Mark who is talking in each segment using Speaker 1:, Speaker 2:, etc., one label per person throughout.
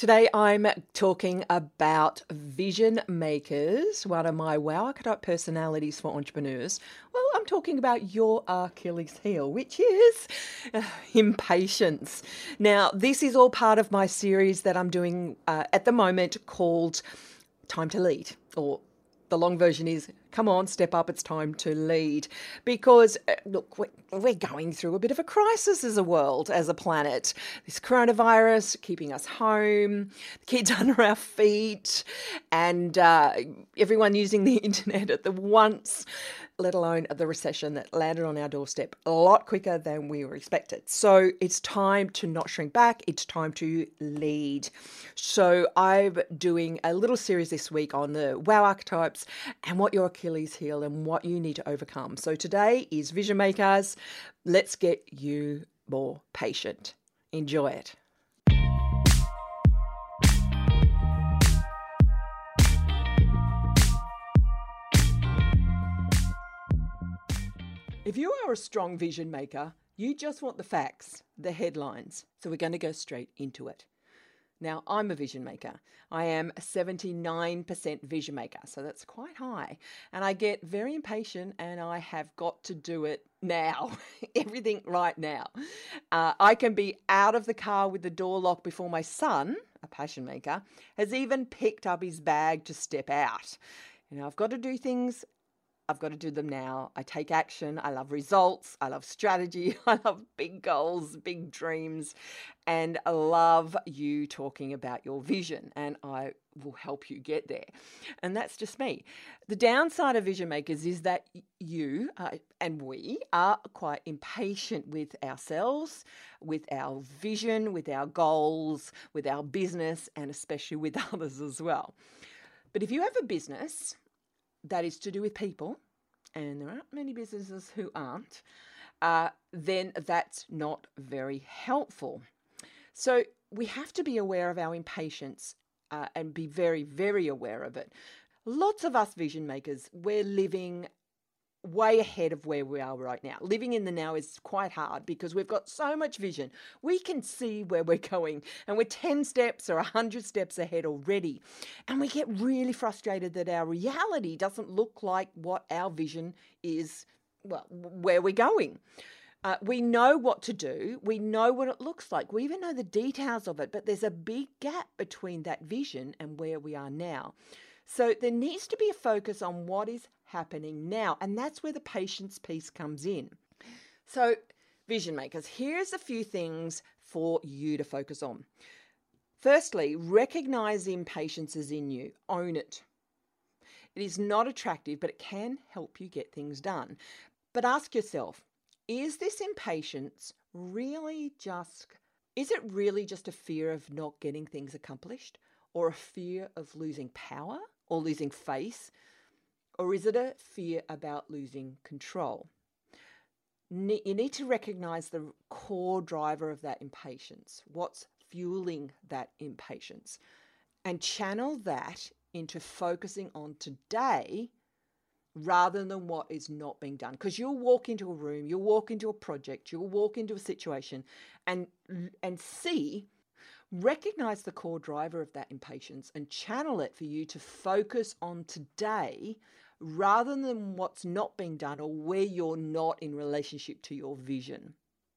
Speaker 1: Today I'm talking about vision makers, one of my wow archetype personalities for entrepreneurs. Well, I'm talking about your Achilles heel, which is uh, impatience. Now, this is all part of my series that I'm doing uh, at the moment called Time to Lead, or the long version is come on, step up, it's time to lead. Because, uh, look, we're going through a bit of a crisis as a world, as a planet. This coronavirus keeping us home, the kids under our feet, and uh, everyone using the internet at the once let alone the recession that landed on our doorstep a lot quicker than we were expected. So it's time to not shrink back, it's time to lead. So I'm doing a little series this week on the wow archetypes and what your Achilles heel and what you need to overcome. So today is Vision Makers. Let's get you more patient. Enjoy it. If you are a strong vision maker, you just want the facts, the headlines. So we're going to go straight into it. Now, I'm a vision maker. I am a 79% vision maker, so that's quite high. And I get very impatient and I have got to do it now, everything right now. Uh, I can be out of the car with the door locked before my son, a passion maker, has even picked up his bag to step out. You know, I've got to do things I've got to do them now. I take action. I love results. I love strategy. I love big goals, big dreams. And I love you talking about your vision. And I will help you get there. And that's just me. The downside of vision makers is that you uh, and we are quite impatient with ourselves, with our vision, with our goals, with our business, and especially with others as well. But if you have a business, that is to do with people, and there aren't many businesses who aren't, uh, then that's not very helpful. So we have to be aware of our impatience uh, and be very, very aware of it. Lots of us vision makers, we're living way ahead of where we are right now. Living in the now is quite hard because we've got so much vision. We can see where we're going and we're 10 steps or 100 steps ahead already. And we get really frustrated that our reality doesn't look like what our vision is, well, where we're going. Uh, we know what to do. We know what it looks like. We even know the details of it, but there's a big gap between that vision and where we are now. So there needs to be a focus on what is happening now, and that's where the patience piece comes in. So, vision makers, here's a few things for you to focus on. Firstly, recognize the impatience is in you, own it. It is not attractive, but it can help you get things done. But ask yourself, is this impatience really just is it really just a fear of not getting things accomplished or a fear of losing power or losing face? Or is it a fear about losing control? You need to recognize the core driver of that impatience. What's fueling that impatience? And channel that into focusing on today rather than what is not being done because you'll walk into a room you'll walk into a project you'll walk into a situation and and see recognize the core driver of that impatience and channel it for you to focus on today rather than what's not being done or where you're not in relationship to your vision.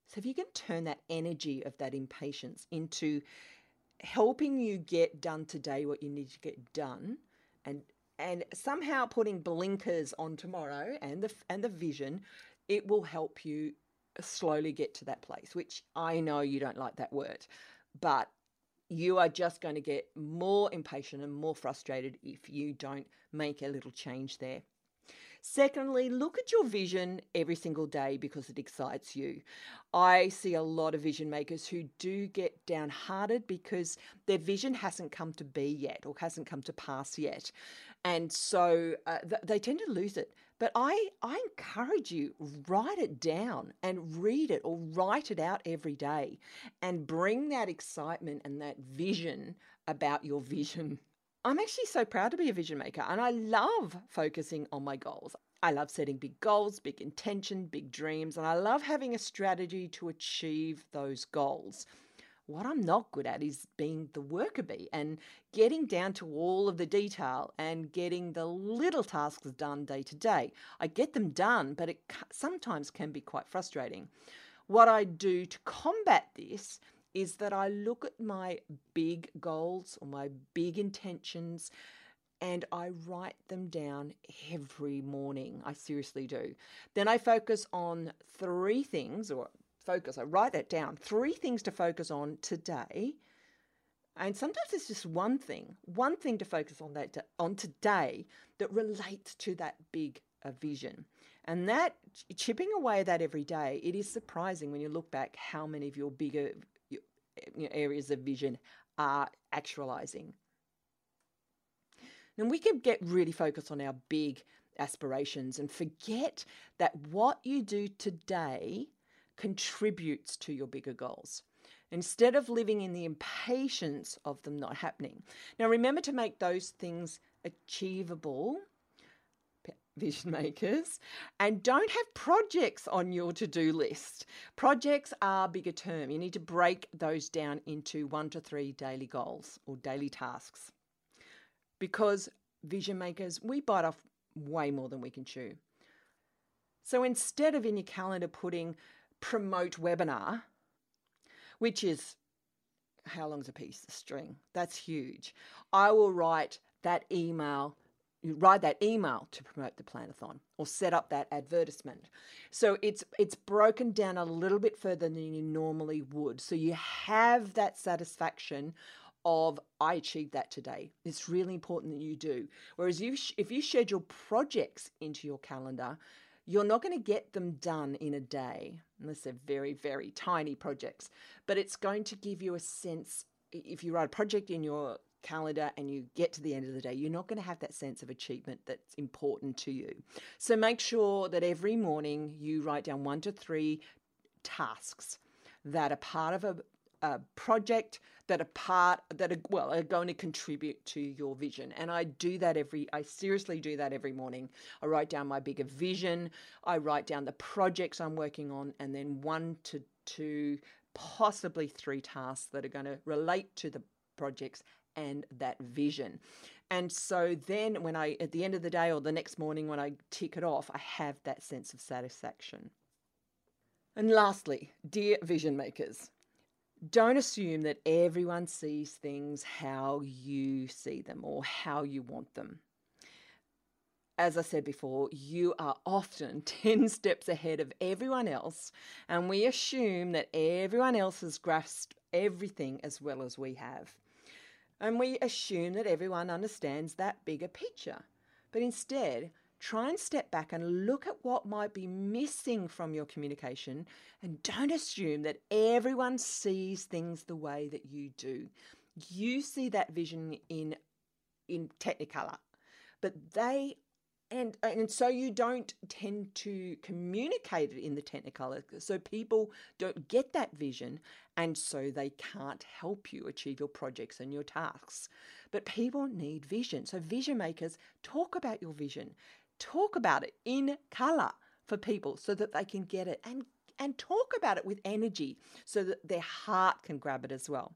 Speaker 1: So, if you can turn that energy of that impatience into helping you get done today what you need to get done and and somehow putting blinkers on tomorrow and the and the vision it will help you slowly get to that place which i know you don't like that word but you are just going to get more impatient and more frustrated if you don't make a little change there. Secondly, look at your vision every single day because it excites you. I see a lot of vision makers who do get downhearted because their vision hasn't come to be yet or hasn't come to pass yet. And so uh, th- they tend to lose it. But I, I encourage you, write it down and read it or write it out every day and bring that excitement and that vision about your vision. I'm actually so proud to be a vision maker and I love focusing on my goals. I love setting big goals, big intention, big dreams, and I love having a strategy to achieve those goals. What I'm not good at is being the worker bee and getting down to all of the detail and getting the little tasks done day to day. I get them done, but it sometimes can be quite frustrating. What I do to combat this is that I look at my big goals or my big intentions and I write them down every morning. I seriously do. Then I focus on three things, or focus, I write that down three things to focus on today. And sometimes it's just one thing, one thing to focus on that on today that relates to that big vision. And that chipping away that every day, it is surprising when you look back how many of your bigger areas of vision are actualizing. And we can get really focused on our big aspirations and forget that what you do today contributes to your bigger goals instead of living in the impatience of them not happening. Now, remember to make those things achievable, vision makers, and don't have projects on your to do list. Projects are bigger term. You need to break those down into one to three daily goals or daily tasks because vision makers, we bite off way more than we can chew. So instead of in your calendar putting promote webinar, which is how long's a piece? of string. That's huge. I will write that email, you write that email to promote the planathon or set up that advertisement. So it's it's broken down a little bit further than you normally would. So you have that satisfaction of I achieved that today. It's really important that you do. Whereas you if you schedule projects into your calendar, you're not going to get them done in a day unless they're very very tiny projects, but it's going to give you a sense if you write a project in your calendar and you get to the end of the day, you're not going to have that sense of achievement that's important to you. So make sure that every morning you write down one to three tasks that are part of a, project that are part that are well are going to contribute to your vision. And i do that every i seriously do that every morning. I write down my bigger vision. I write down the projects i'm working on and then one to two possibly three tasks that are going to relate to the projects and that vision. And so then when i at the end of the day or the next morning when i tick it off i have that sense of satisfaction. And lastly, dear vision makers, don't assume that everyone sees things how you see them or how you want them. As I said before, you are often 10 steps ahead of everyone else, and we assume that everyone else has grasped everything as well as we have. And we assume that everyone understands that bigger picture. But instead, try and step back and look at what might be missing from your communication and don't assume that everyone sees things the way that you do. You see that vision in in technicolor, but they and and so you don't tend to communicate it in the technicolor. So people don't get that vision and so they can't help you achieve your projects and your tasks. But people need vision. So vision makers talk about your vision talk about it in color for people so that they can get it and and talk about it with energy so that their heart can grab it as well.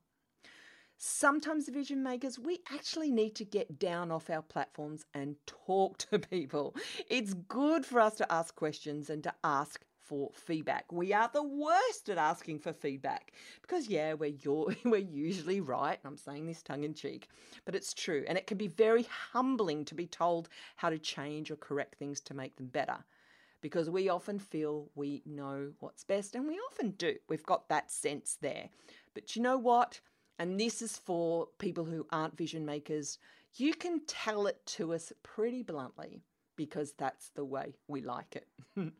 Speaker 1: Sometimes, vision makers, we actually need to get down off our platforms and talk to people. It's good for us to ask questions and to ask for feedback. We are the worst at asking for feedback because, yeah, we're, we're usually right. I'm saying this tongue in cheek, but it's true. And it can be very humbling to be told how to change or correct things to make them better because we often feel we know what's best, and we often do. We've got that sense there. But you know what? And this is for people who aren't vision makers. You can tell it to us pretty bluntly because that's the way we like it.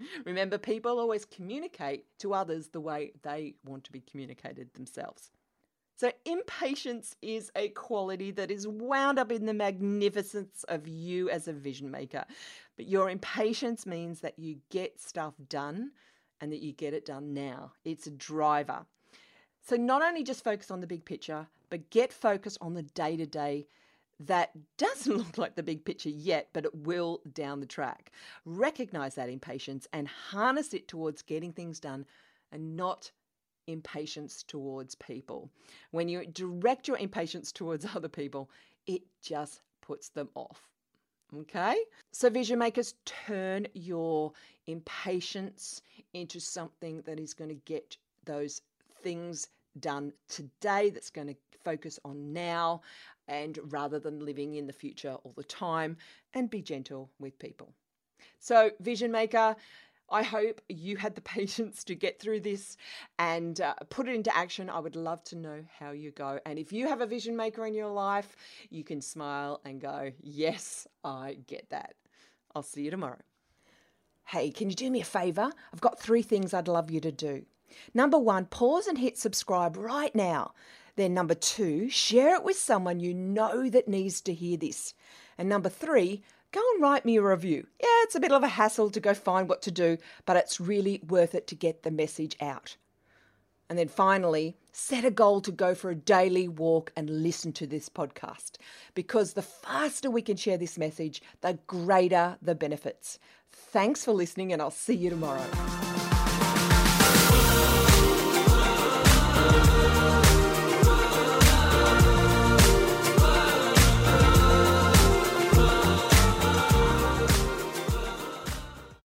Speaker 1: Remember, people always communicate to others the way they want to be communicated themselves. So, impatience is a quality that is wound up in the magnificence of you as a vision maker. But your impatience means that you get stuff done and that you get it done now. It's a driver. So, not only just focus on the big picture, but get focused on the day to day that doesn't look like the big picture yet, but it will down the track. Recognize that impatience and harness it towards getting things done and not impatience towards people. When you direct your impatience towards other people, it just puts them off. Okay? So, vision makers, turn your impatience into something that is going to get those things done today, that's going to focus on now, and rather than living in the future all the time, and be gentle with people. So, vision maker, I hope you had the patience to get through this and uh, put it into action. I would love to know how you go. And if you have a vision maker in your life, you can smile and go, Yes, I get that. I'll see you tomorrow. Hey, can you do me a favor? I've got three things I'd love you to do. Number one, pause and hit subscribe right now. Then, number two, share it with someone you know that needs to hear this. And number three, go and write me a review. Yeah, it's a bit of a hassle to go find what to do, but it's really worth it to get the message out. And then finally, set a goal to go for a daily walk and listen to this podcast because the faster we can share this message, the greater the benefits. Thanks for listening, and I'll see you tomorrow world.